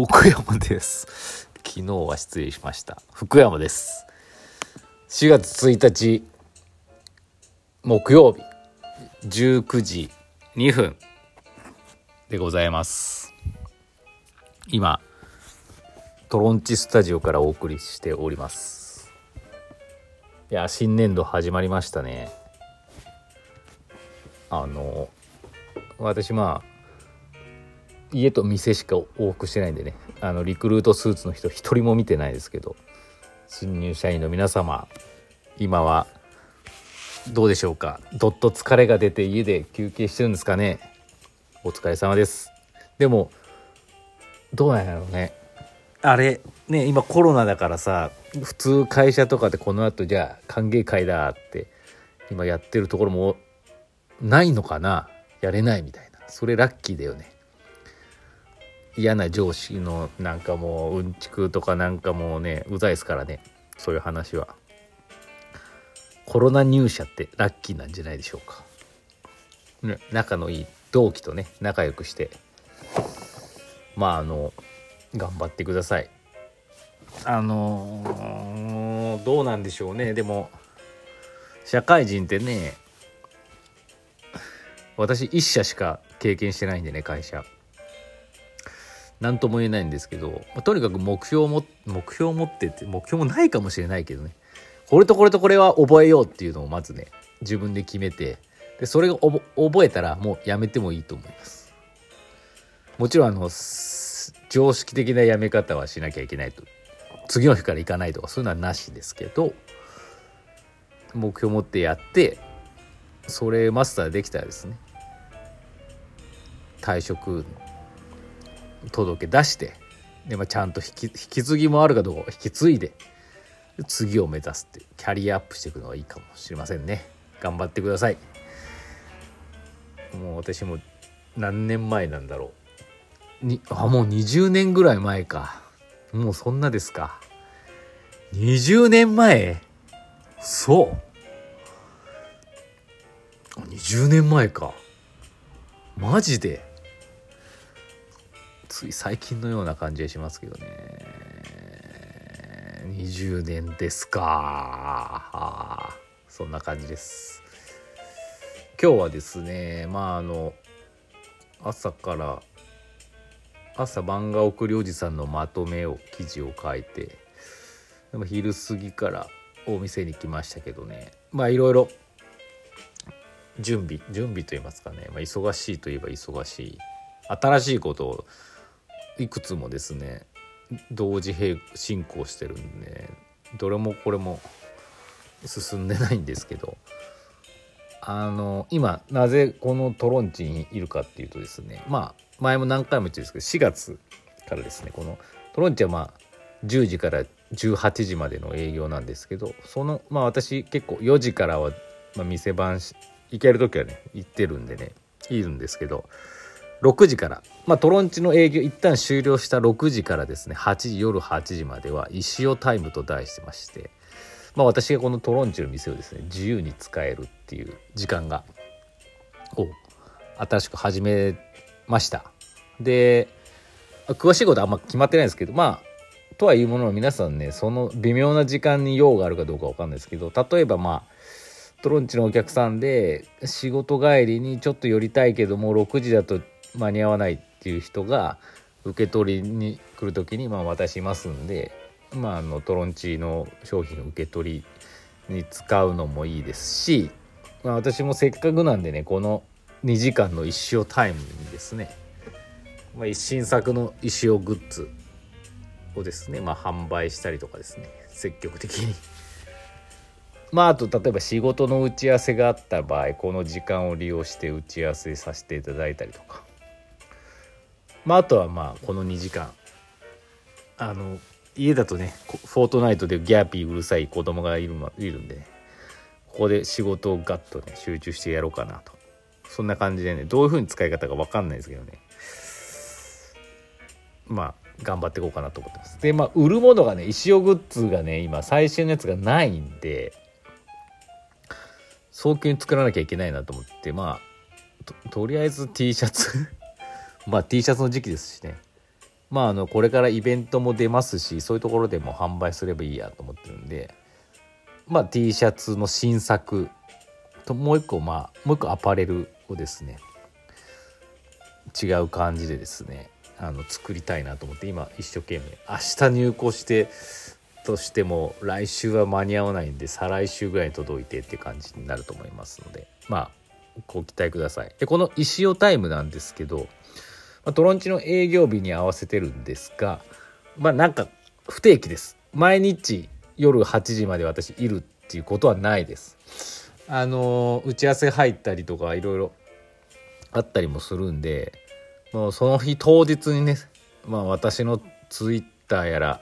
福山です。昨日は失礼しました。福山です。4月1日木曜日19時2分でございます。今トロンチスタジオからお送りしております。いや新年度始まりましたね。あの私まあ家と店しか往復してないんでね。あのリクルートスーツの人一人も見てないですけど。新入社員の皆様今はどうでしょうか？どっと疲れが出て家で休憩してるんですかね？お疲れ様です。でもどうなんやろうね。あれね今コロナだからさ普通会社とかでこの後じゃあ歓迎会だって今やってるところもないのかな？やれないみたいな。それラッキーだよね嫌な上司のなんかもううんちくとかなんかもうねうざいですからね。そういう話は。コロナ入社ってラッキーなんじゃないでしょうか、ね、仲のいい同期とね仲良くして。まああの頑張ってください。あのー、どうなんでしょうね。でも社会人ってね私1社しか経験してないんでね会社。何とも言えないんですけど、まあ、とにかく目標も目標を持ってって目標もないかもしれないけどね。これとこれとこれは覚えようっていうのをまずね自分で決めてでそれが覚えたらもうやめてもいいと思います。もちろんあの常識的なやめ方はしなきゃいけないと。次の日から行かないとかそういうのはなしですけど目標を持ってやってそれマスターできたらですね退職届け出してで、まあ、ちゃんと引き引き継ぎもあるかどうか引き継いで次を目指すってキャリアアップしていくのがいいかもしれませんね。頑張ってください。もう私も何年前なんだろう。にあもう20年ぐらい前か。もうそんなですか。20年前？そう。20年前か。マジで？つい最近のような感じがしますけどね。20年ですか。そんな感じです。今日はですねまああの朝から朝漫画送りおじさんのまとめを記事を書いてでも昼過ぎからお店に来ましたけどね。まあいろいろ準備準備といいますかね、まあ、忙しいといえば忙しい。新しいことをいくつもですね同時並進行してるんでどれもこれも進んでないんですけどあの今なぜこのトロンチにいるかっていうとですねまあ前も何回も言ってるんですけど4月からですねこのトロンチはまあ10時から18時までの営業なんですけどそのまあ私結構4時からは、まあ、店番行ける時はね行ってるんでねいるんですけど6時から、まあ、トロンチの営業一旦終了した6時からですね。8時夜8時までは石尾タイムと題してまして、まあ、私がこのトロンチの店をですね自由に使えるっていう時間がを新しく始めました。で詳しいことはあんま決まってないですけどまあとはいうものの皆さんねその微妙な時間に用があるかどうかわかんないですけど例えばまあトロンチのお客さんで仕事帰りにちょっと寄りたいけども6時だと間に合わないっていう人が受け取りに来る時にまあ渡しますんで、まあ、あのトロンチの商品受け取りに使うのもいいですし、まあ、私もせっかくなんでねこの2時間の一生タイムにですね、まあ、新作の石尾グッズをですね、まあ、販売したりとかですね積極的に。まああと例えば仕事の打ち合わせがあった場合この時間を利用して打ち合わせさせていただいたりとかまあ、あとはまあこの2時間。あの家だとねフォートナイトでギャーピーうるさい子供がいるいるんで、ね、ここで仕事をガッとね集中してやろうかなと。そんな感じでねどういう風に使い方か分かんないですけどね。まあ頑張っていこうかなと思ってます。でまあ売るものがね石尾グッズがね今最新のやつがないんで早急に作らなきゃいけないなと思ってまあとりあえず T シャツまあ T シャツの時期ですしね。まああのこれからイベントも出ますしそういうところでも販売すればいいやと思ってるんで。まあ T シャツの新作ともう一個まあもう一個アパレルをですね違う感じでですねあの作りたいなと思って今一生懸命。明日入稿してとしても来週は間に合わないんで再来週ぐらいに届いてって感じになると思いますので。まあご期待ください。でこの石尾タイムなんですけど、まあ、トロンチの営業日に合わせてるんですがまあなんか不定期です。毎日夜8時まで私いるっていうことはないです。あの打ち合わせ入ったりとかいろいろあったりもするんでもうその日当日にねまあ私のツイッターやら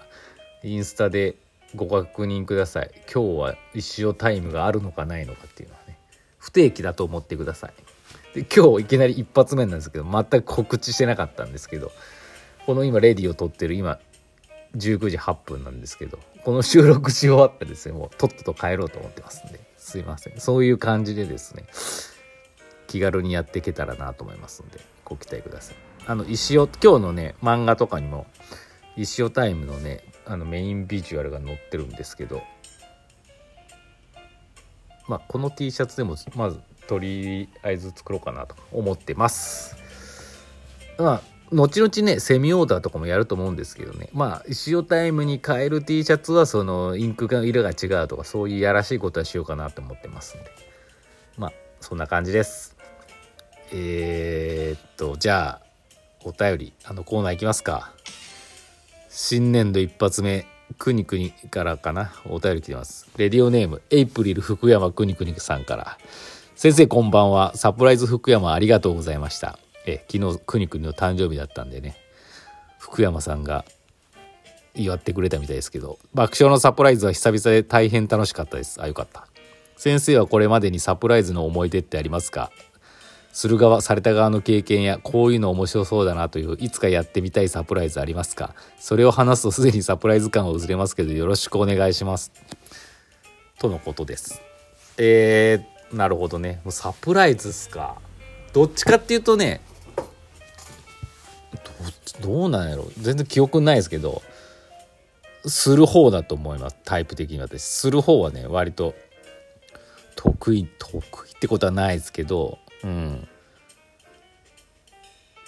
インスタでご確認ください。今日は一生タイムがあるのかないのかっていうのはね不定期だと思ってください。で今日いきなり一発目なんですけど全く告知してなかったんですけどこの今レディを撮ってる今19時8分なんですけどこの収録し終わったらですねもうとっとと帰ろうと思ってますんですいません。そういう感じでですね気軽にやっていけたらなと思いますんでご期待ください。あの石尾今日のね漫画とかにも石尾タイムのねあのメインビジュアルが載ってるんですけどまあこの T シャツでもまずとりあえず作ろうかなと思ってます。まあ後々ねセミオーダーとかもやると思うんですけどね。まあ石尾タイムに変える T シャツはそのインクが色が違うとかそういうやらしいことはしようかなと思ってますんで。まあそんな感じです。えー、っとじゃあお便りあのコーナーいきますか。新年度一発目くにくにからかな。お便り来てます。レディオネームエイプリル福山くにくにさんから。先生こんばんは。サプライズ福山ありがとうございました。え昨日くにくにの誕生日だったんでね。福山さんが祝ってくれたみたいですけど。爆笑のサプライズは久々で大変楽しかったです。あよかった。先生はこれまでにサプライズの思い出ってありますか？する側された側の経験やこういうの面白そうだなといういつかやってみたいサプライズありますか？それを話すとすでにサプライズ感は薄れますけどよろしくお願いします。とのことです。えー、なるほどね。もうサプライズっすか。どっちかっていうとねどうなんやろ。全然記憶ないですけどする方だと思います。タイプ的に私。する方はね割と得意得意ってことはないですけどうん。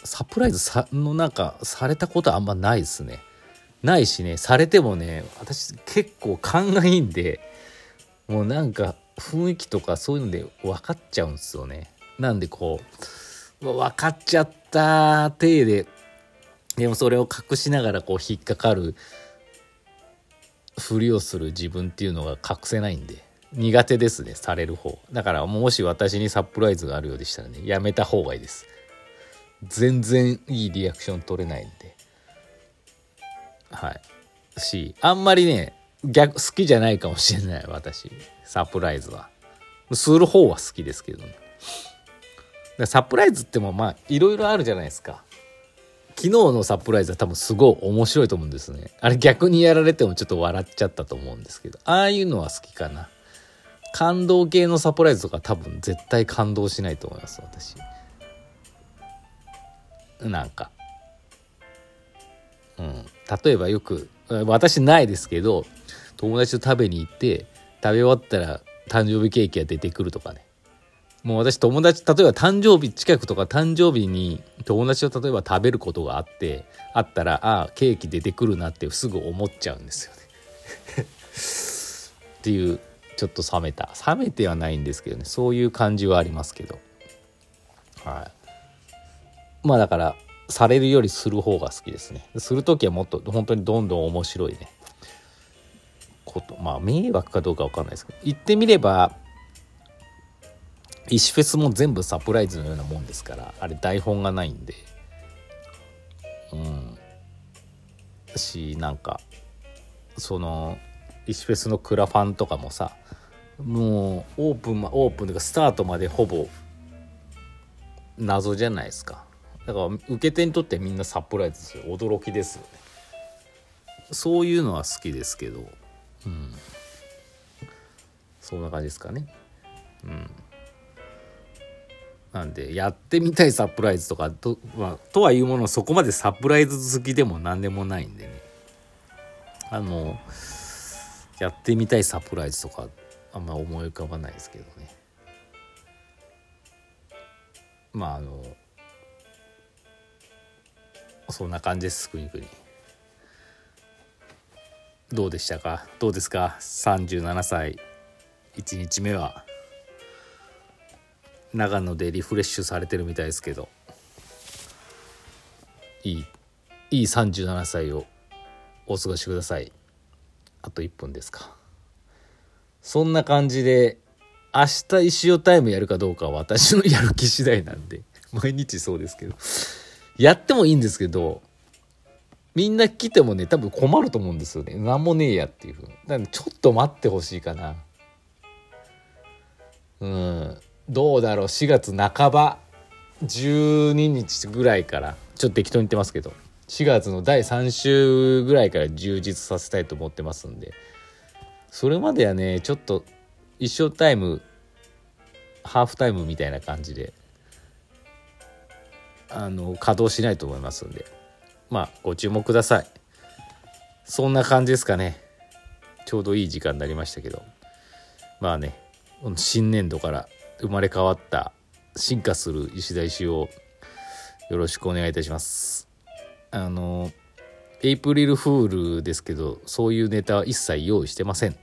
サプライズさのなんかされたことはあんまないですね。ないしねされてもね私結構勘がいいんでもうなんか雰囲気とかそういうので分かっちゃうんですよね。なんでこう分かっちゃった体ででもそれを隠しながらこう引っかかるふりをする自分っていうのが隠せないんで苦手ですねされる方。だからもし私にサプライズがあるようでしたらねやめた方がいいです。全然いいリアクション取れないんで。はい。しあんまりね逆好きじゃないかもしれない私。サプライズは。する方は好きですけどね。サプライズってもまあいろいろあるじゃないですか。昨日のサプライズは多分すごい面白いと思うんですね。あれ逆にやられてもちょっと笑っちゃったと思うんですけど。ああいうのは好きかな。感動系のサプライズとか多分絶対感動しないと思います私。なんか。うん。例えばよく私ないですけど友達と食べに行って食べ終わったら誕生日ケーキが出てくるとかね。もう私友達例えば誕生日近くとか誕生日に友達と例えば食べることがあってあったらああケーキ出てくるなってすぐ思っちゃうんですよね。っていうちょっと冷めた。冷めてはないんですけどね。そういう感じはありますけど。はい。まあだからされるよりする方が好きですね。する時はもっと本当にどんどん面白いね。ことまあ迷惑かどうか分かんないですけど言ってみれば石フェスも全部サプライズのようなもんですからあれ台本がないんで。うん。しなんかその石フェスのクラファンとかもさもうオープンオープンというかスタートまでほぼ謎じゃないですか。だから受け手にとってみんなサプライズですよ驚きですよね。そういうのは好きですけど。うん。そんな感じですかね。うん。なんでやってみたいサプライズとかと,、まあ、とはいうものそこまでサプライズ好きでも何でもないんでね。あのやってみたいサプライズとかあんま思い浮かばないですけどね。まああのそんな感じですくにくに。どうでしたか？どうですか？37歳1日目は。長野でリフレッシュされてるみたいですけど。いいいい37歳をお過ごしください。あと1分ですか。そんな感じで明日石尾タイムやるかどうかは私のやる気次第なんで毎日そうですけど。やってもいいんですけどみんな来てもね多分困ると思うんですよね。何もねえやっていうふうに。だからちょっと待ってほしいかな。うん。どうだろう。4月半ば12日ぐらいからちょっと適当に言ってますけど。4月の第3週ぐらいから充実させたいと思ってますんで。それまではねちょっと一生タイムハーフタイムみたいな感じであの稼働しないと思いますんで。まあご注目ください。そんな感じですかね。ちょうどいい時間になりましたけど。まあね新年度から生まれ変わった進化する石田石をよろしくお願いいたします。あのエイプリルフールですけどそういうネタは一切用意してません。